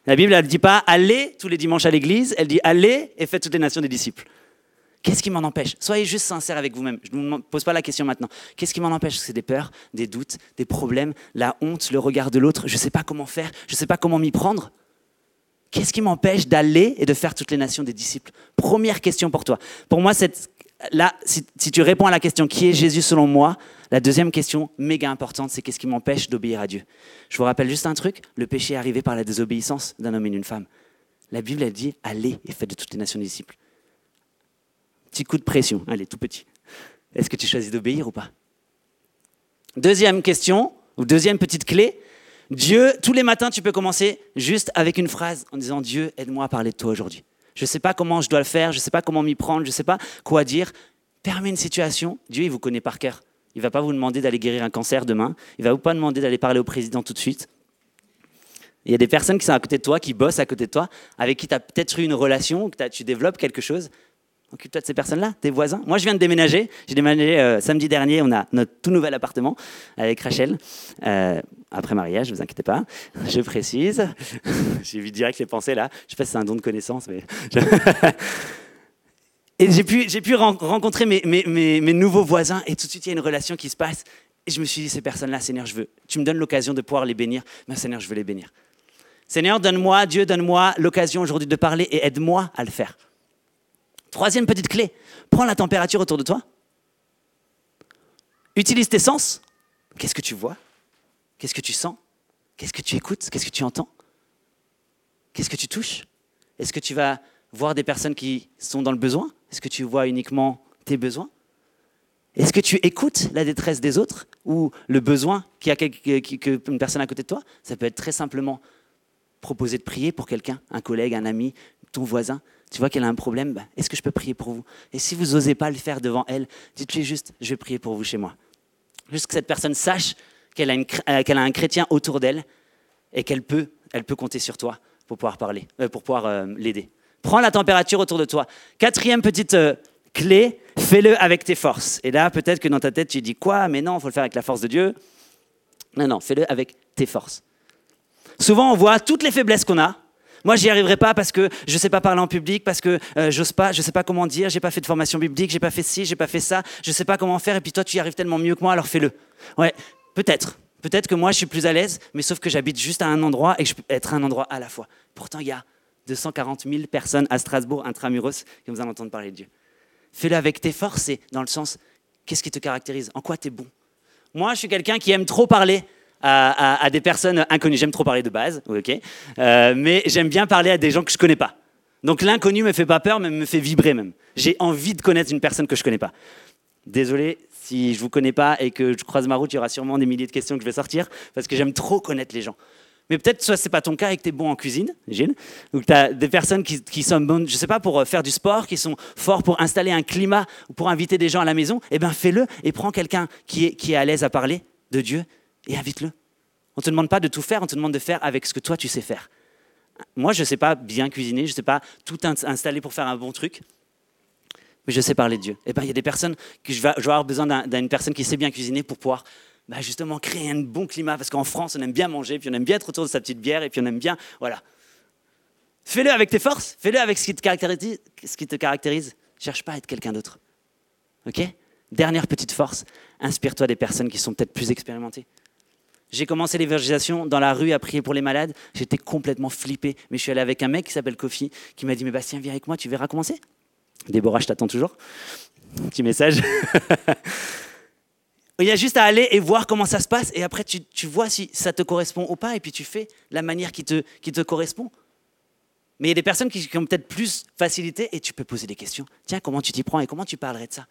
La Bible, ne dit pas allez tous les dimanches à l'église, elle dit allez et faites toutes les nations des disciples. Qu'est-ce qui m'en empêche? Soyez juste sincère avec vous-même. Je ne vous pose pas la question maintenant. Qu'est-ce qui m'en empêche? C'est des peurs, des doutes, des problèmes, la honte, le regard de l'autre. Je ne sais pas comment faire, je ne sais pas comment m'y prendre. Qu'est-ce qui m'empêche d'aller et de faire toutes les nations des disciples? Première question pour toi. Pour moi, cette, là, si, si, tu réponds à la question qui est Jésus selon moi, la deuxième question méga importante, c'est qu'est-ce qui m'empêche d'obéir à Dieu? Je vous rappelle juste un truc le péché est arrivé par la désobéissance d'un homme et d'une femme. La Bible, elle dit allez et faites de toutes les nations des disciples. Petit coup de pression, allez, tout petit. Est-ce que tu choisis d'obéir ou pas? Deuxième question, ou deuxième petite clé, Dieu, tous les matins, tu peux commencer juste avec une phrase en disant Dieu, aide-moi à parler de toi aujourd'hui. Je ne sais pas comment je dois le faire, je ne sais pas comment m'y prendre, je ne sais pas quoi dire. Permets une situation. Dieu, il vous connaît par cœur. Il ne va pas vous demander d'aller guérir un cancer demain. Il ne va pas demander d'aller parler au président tout de suite. Il y a des personnes qui sont à côté de toi, qui bossent à côté de toi, avec qui tu as peut-être eu une relation, que tu développes quelque chose. Occupe-toi de ces personnes-là, tes voisins. Moi, je viens de déménager. J'ai déménagé euh, samedi dernier. On a notre tout nouvel appartement avec Rachel. Euh, après mariage, ne vous inquiétez pas. Je précise. j'ai vu direct les pensées là. Je sais pas si c'est un don de connaissance, mais. et j'ai pu, j'ai pu rencontrer mes, mes, mes, nouveaux voisins et tout de suite, il y a une relation qui se passe. Et je me suis dit, ces personnes-là, Seigneur, je veux. Tu me donnes l'occasion de pouvoir les bénir. Mais Seigneur, je veux les bénir. Seigneur, donne-moi, Dieu, donne-moi l'occasion aujourd'hui de parler et aide-moi à le faire. Troisième petite clé, prends la température autour de toi. Utilise tes sens. Qu'est-ce que tu vois? Qu'est-ce que tu sens? Qu'est-ce que tu écoutes? Qu'est-ce que tu entends? Qu'est-ce que tu touches? Est-ce que tu vas voir des personnes qui sont dans le besoin? Est-ce que tu vois uniquement tes besoins? Est-ce que tu écoutes la détresse des autres ou le besoin qu'il y a qu'une personne à côté de toi? Ça peut être très simplement proposer de prier pour quelqu'un, un collègue, un ami, ton voisin tu vois qu'elle a un problème, bah, est-ce que je peux prier pour vous? Et si vous n'osez pas le faire devant elle, dites-lui juste, je vais prier pour vous chez moi. Juste que cette personne sache qu'elle a, euh, un chrétien autour d'elle et qu'elle peut, compter sur toi pour pouvoir parler, euh, pour pouvoir euh, l'aider. Prends la température autour de toi. Quatrième petite clé, fais-le avec tes forces. Et là, peut-être que dans ta tête, tu dis quoi? Mais non, il faut le faire avec la force de Dieu. Non, non, fais-le avec tes forces. Souvent, on voit toutes les faiblesses qu'on a, moi, j'y arriverai pas parce que je sais pas parler en public, parce que euh, j'ose pas, je sais pas comment dire, j'ai pas fait de formation biblique, j'ai pas fait ci, j'ai pas fait ça, je sais pas comment faire. Et puis toi, tu y arrives tellement mieux que moi, alors fais-le. Ouais, peut-être. Peut-être que moi, je suis plus à l'aise, mais sauf que j'habite juste à un endroit et je peux être à un endroit à la fois. Pourtant, il y a 240 000 personnes à Strasbourg, intramuros, qui vont entendre parler de Dieu. Fais-le avec tes forces et dans le sens, qu'est-ce qui te caractérise? En quoi tu es bon? Moi, je suis quelqu'un qui aime trop parler à, des personnes inconnues. J'aime trop parler de base, ok, euh, mais j'aime bien parler à des gens que je connais pas. Donc l'inconnu me fait pas peur, mais me fait vibrer même. J'ai envie de connaître une personne que je connais pas. Désolé si je vous connais pas et que je croise ma route, il y aura sûrement des milliers de questions que je vais sortir parce que j'aime trop connaître les gens. Mais peut-être soit c'est pas ton cas et que tu es bon en cuisine, Gilles, ou que tu as des personnes qui, sont bonnes, je sais pas, pour euh, faire du sport, qui sont forts pour installer un climat ou pour inviter des gens à la maison, eh bien fais-le et prends quelqu'un qui est, qui est à l'aise à parler de Dieu et invite-le. On ne te demande pas de tout faire, on te demande de faire avec ce que toi tu sais faire. Moi, je ne sais pas bien cuisiner, je ne sais pas tout installer pour faire un bon truc, mais je sais parler de Dieu. Et eh bien, il y a des personnes que je vais, avoir besoin d'une personne qui sait bien cuisiner pour pouvoir bah, justement créer un bon climat, parce qu'en France, on aime bien manger, puis on aime bien être autour de sa petite bière, et puis on aime bien, voilà. Fais-le avec tes forces, fais-le avec ce qui te caractérise. Ce qui te caractérise. Cherche pas à être quelqu'un d'autre. Ok? Dernière petite force, inspire-toi des personnes qui sont peut-être plus expérimentées. J'ai commencé l'évangélisation dans la rue à prier pour les malades. J'étais complètement flippé, mais je suis allé avec un mec qui s'appelle Kofi, qui m'a dit Mais Bastien, viens avec moi, tu verras comment c'est. Déborah, je t'attends toujours. Petit message. Il y a juste à aller et voir comment ça se passe, et après tu, vois si ça te correspond ou pas, et puis tu fais la manière qui te, qui te correspond. Mais il y a des personnes qui, qui ont peut-être plus facilité, et tu peux poser des questions. Tiens, comment tu t'y prends et comment tu parlerais de ça?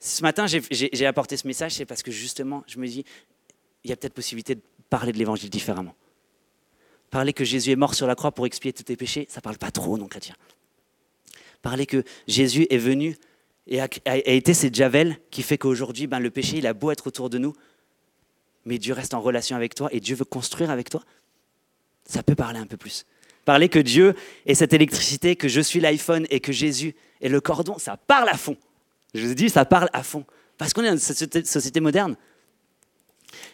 Ce matin, j'ai apporté ce message, c'est parce que justement, je me dis, il y a peut-être possibilité de parler de l'évangile différemment. Parler que Jésus est mort sur la croix pour expier tous tes péchés, ça parle pas trop non chrétien. Parler que Jésus est venu et a, été cette javel qui fait qu'aujourd'hui, ben, le péché, il a beau être autour de nous, mais Dieu reste en relation avec toi et Dieu veut construire avec toi. Ça peut parler un peu plus. Parler que Dieu est cette électricité, que je suis l'iPhone et que Jésus est le cordon, ça parle à fond. Je vous dis, ça parle à fond. Parce qu'on est dans cette société moderne.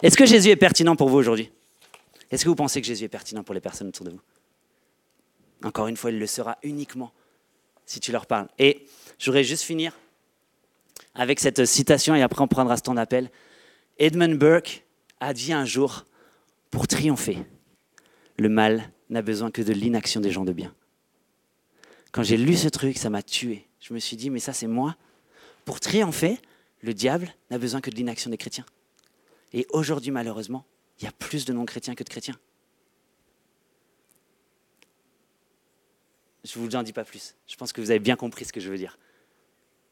Est-ce que Jésus est pertinent pour vous aujourd'hui? Est-ce que vous pensez que Jésus est pertinent pour les personnes autour de vous? Encore une fois, il le sera uniquement si tu leur parles. Et je voudrais juste finir avec cette citation et après on prendra ce temps d'appel. Edmund Burke a dit un jour, pour triompher, le mal n'a besoin que de l'inaction des gens de bien. Quand j'ai lu ce truc, ça m'a tué. Je me suis dit, mais ça c'est moi. Pour triompher, le diable n'a besoin que de l'inaction des chrétiens. Et aujourd'hui, malheureusement, il y a plus de non-chrétiens que de chrétiens. Je ne vous en dis pas plus. Je pense que vous avez bien compris ce que je veux dire.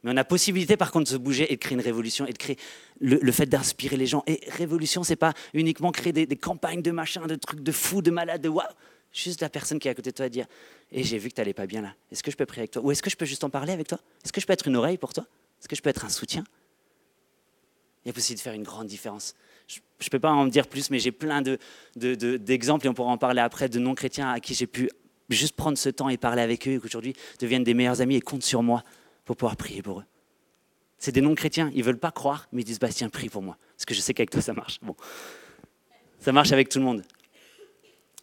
Mais on a possibilité, par contre, de se bouger et de créer une révolution et de créer le, fait d'inspirer les gens. Et révolution, c'est pas uniquement créer des, campagnes de machin, de trucs de fous, de malades, de waouh. Juste la personne qui est à côté de toi à dire Et eh, j'ai vu que tu n'allais pas bien là. Est-ce que je peux prier avec toi? Ou est-ce que je peux juste en parler avec toi? Est-ce que je peux être une oreille pour toi? Est-ce que je peux être un soutien? Il a possibilité de faire une grande différence. Je ne peux pas en dire plus, mais j'ai plein d'exemples, de, et on pourra en parler après, de non-chrétiens à qui j'ai pu juste prendre ce temps et parler avec eux, et qu'aujourd'hui deviennent des meilleurs amis et comptent sur moi pour pouvoir prier pour eux. C'est des non-chrétiens, ils ne veulent pas croire, mais ils disent Bastien, prie pour moi. Parce que je sais qu'avec toi, ça marche. Bon. Ça marche avec tout le monde.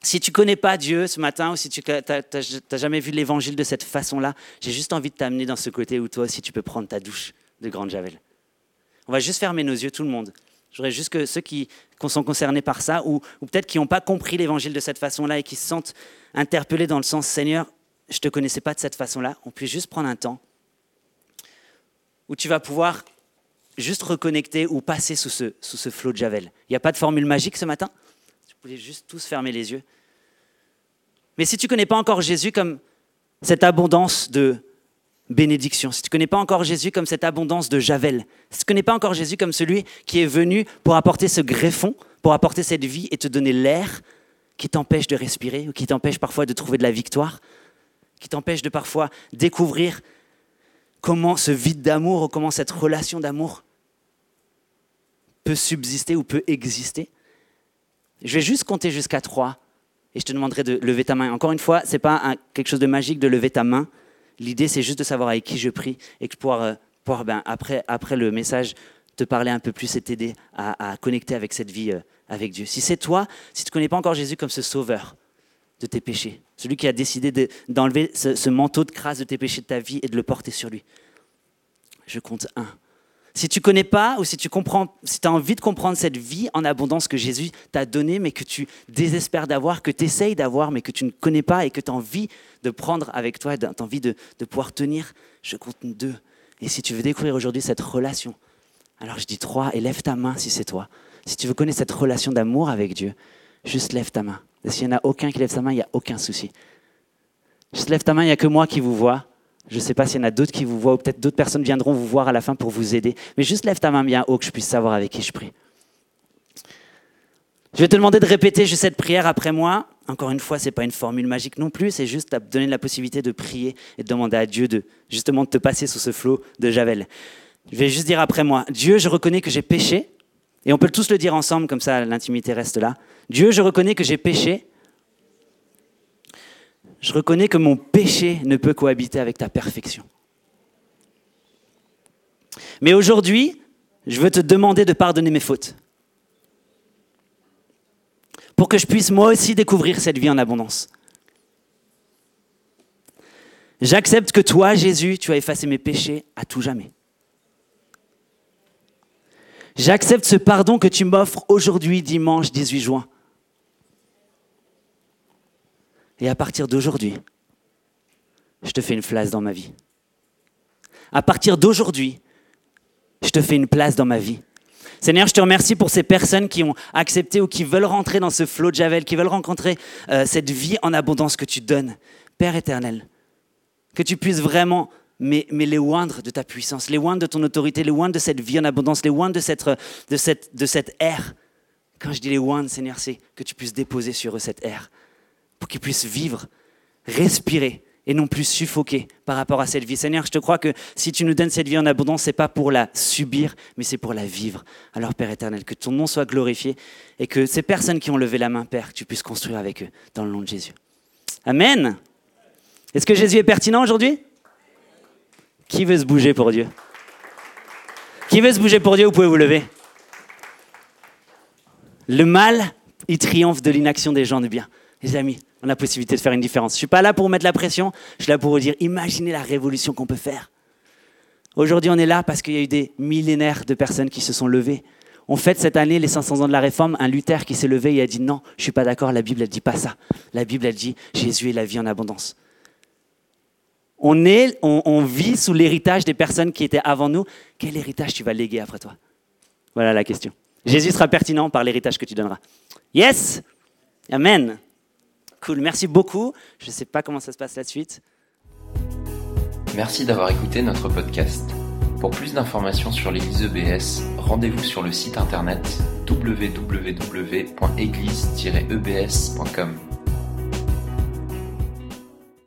Si tu connais pas Dieu ce matin, ou si tu n'as jamais vu l'évangile de cette façon-là, j'ai juste envie de t'amener dans ce côté où toi aussi tu peux prendre ta douche de grande javel. On va juste fermer nos yeux, tout le monde. Je voudrais juste que ceux qui sont concernés par ça, ou, peut-être qui n'ont pas compris l'évangile de cette façon-là et qui se sentent interpellés dans le sens Seigneur, je ne te connaissais pas de cette façon-là, on puisse juste prendre un temps où tu vas pouvoir juste reconnecter ou passer sous ce, sous ce flot de Javel. Il n'y a pas de formule magique ce matin? Vous pouvez juste tous fermer les yeux. Mais si tu ne connais pas encore Jésus comme cette abondance de bénédiction, si tu ne connais pas encore Jésus comme cette abondance de Javel, si tu ne connais pas encore Jésus comme celui qui est venu pour apporter ce greffon, pour apporter cette vie et te donner l'air qui t'empêche de respirer ou qui t'empêche parfois de trouver de la victoire, qui t'empêche de parfois découvrir comment ce vide d'amour ou comment cette relation d'amour peut subsister ou peut exister. Je vais juste compter jusqu'à trois et je te demanderai de lever ta main. Encore une fois, ce n'est pas quelque chose de magique de lever ta main. L'idée, c'est juste de savoir avec qui je prie et que pouvoir, euh, pouvoir ben, après, le message, te parler un peu plus et t'aider à, connecter avec cette vie euh, avec Dieu. Si c'est toi, si tu ne connais pas encore Jésus comme ce sauveur de tes péchés, celui qui a décidé d'enlever ce, manteau de crasse de tes péchés de ta vie et de le porter sur lui, je compte un. Si tu connais pas ou si tu comprends, si tu as envie de comprendre cette vie en abondance que Jésus t'a donnée, mais que tu désespères d'avoir, que tu essayes d'avoir, mais que tu ne connais pas et que tu as envie de prendre avec toi, tu as envie de, pouvoir tenir, je compte deux. Et si tu veux découvrir aujourd'hui cette relation, alors je dis trois et lève ta main si c'est toi. Si tu veux connaître cette relation d'amour avec Dieu, juste lève ta main. S'il n'y en a aucun qui lève sa main, il n'y a aucun souci. Juste lève ta main, il n'y a que moi qui vous vois. Je ne sais pas s'il y en a d'autres qui vous voient, ou peut-être d'autres personnes viendront vous voir à la fin pour vous aider. Mais juste lève ta main bien haut que je puisse savoir avec qui je prie. Je vais te demander de répéter juste cette prière après moi. Encore une fois, c'est pas une formule magique non plus, c'est juste donner la possibilité de prier et de demander à Dieu de justement de te passer sous ce flot de Javel. Je vais juste dire après moi, Dieu, je reconnais que j'ai péché, et on peut tous le dire ensemble, comme ça l'intimité reste là. Dieu, je reconnais que j'ai péché. Je reconnais que mon péché ne peut cohabiter avec ta perfection. Mais aujourd'hui, je veux te demander de pardonner mes fautes. Pour que je puisse moi aussi découvrir cette vie en abondance. J'accepte que toi, Jésus, tu as effacé mes péchés à tout jamais. J'accepte ce pardon que tu m'offres aujourd'hui, dimanche 18 juin. Et à partir d'aujourd'hui, je te fais une place dans ma vie. À partir d'aujourd'hui, je te fais une place dans ma vie. Seigneur, je te remercie pour ces personnes qui ont accepté ou qui veulent rentrer dans ce flot de Javel, qui veulent rencontrer euh, cette vie en abondance que tu donnes. Père éternel, que tu puisses vraiment mais, les oindre de ta puissance, les oindre de ton autorité, les oindre de cette vie en abondance, les oindre de cette, de cette, de cette ère. Quand je dis les oindre, Seigneur, c'est que tu puisses déposer sur eux cette ère, pour qu'ils puissent vivre, respirer et non plus suffoquer par rapport à cette vie. Seigneur, je te crois que si tu nous donnes cette vie en abondance, c'est pas pour la subir, mais c'est pour la vivre. Alors Père éternel, que ton nom soit glorifié et que ces personnes qui ont levé la main, Père, tu puisses construire avec eux dans le nom de Jésus. Amen. Est-ce que Jésus est pertinent aujourd'hui? Qui veut se bouger pour Dieu? Qui veut se bouger pour Dieu? Vous pouvez vous lever. Le mal, il triomphe de l'inaction des gens de bien. Les amis, la possibilité de faire une différence. Je ne suis pas là pour mettre la pression, je suis là pour vous dire, imaginez la révolution qu'on peut faire. Aujourd'hui, on est là parce qu'il y a eu des millénaires de personnes qui se sont levées. On fête cette année les 500 ans de la réforme, un Luther qui s'est levé et a dit non, je ne suis pas d'accord, la Bible, elle dit pas ça. La Bible, elle dit Jésus est la vie en abondance. On, est, on, on vit sous l'héritage des personnes qui étaient avant nous. Quel héritage tu vas léguer après toi? Voilà la question. Jésus sera pertinent par l'héritage que tu donneras. Yes Amen Cool, merci beaucoup. Je ne sais pas comment ça se passe la suite. Merci d'avoir écouté notre podcast. Pour plus d'informations sur l'église EBS, rendez-vous sur le site internet www.église-ebs.com.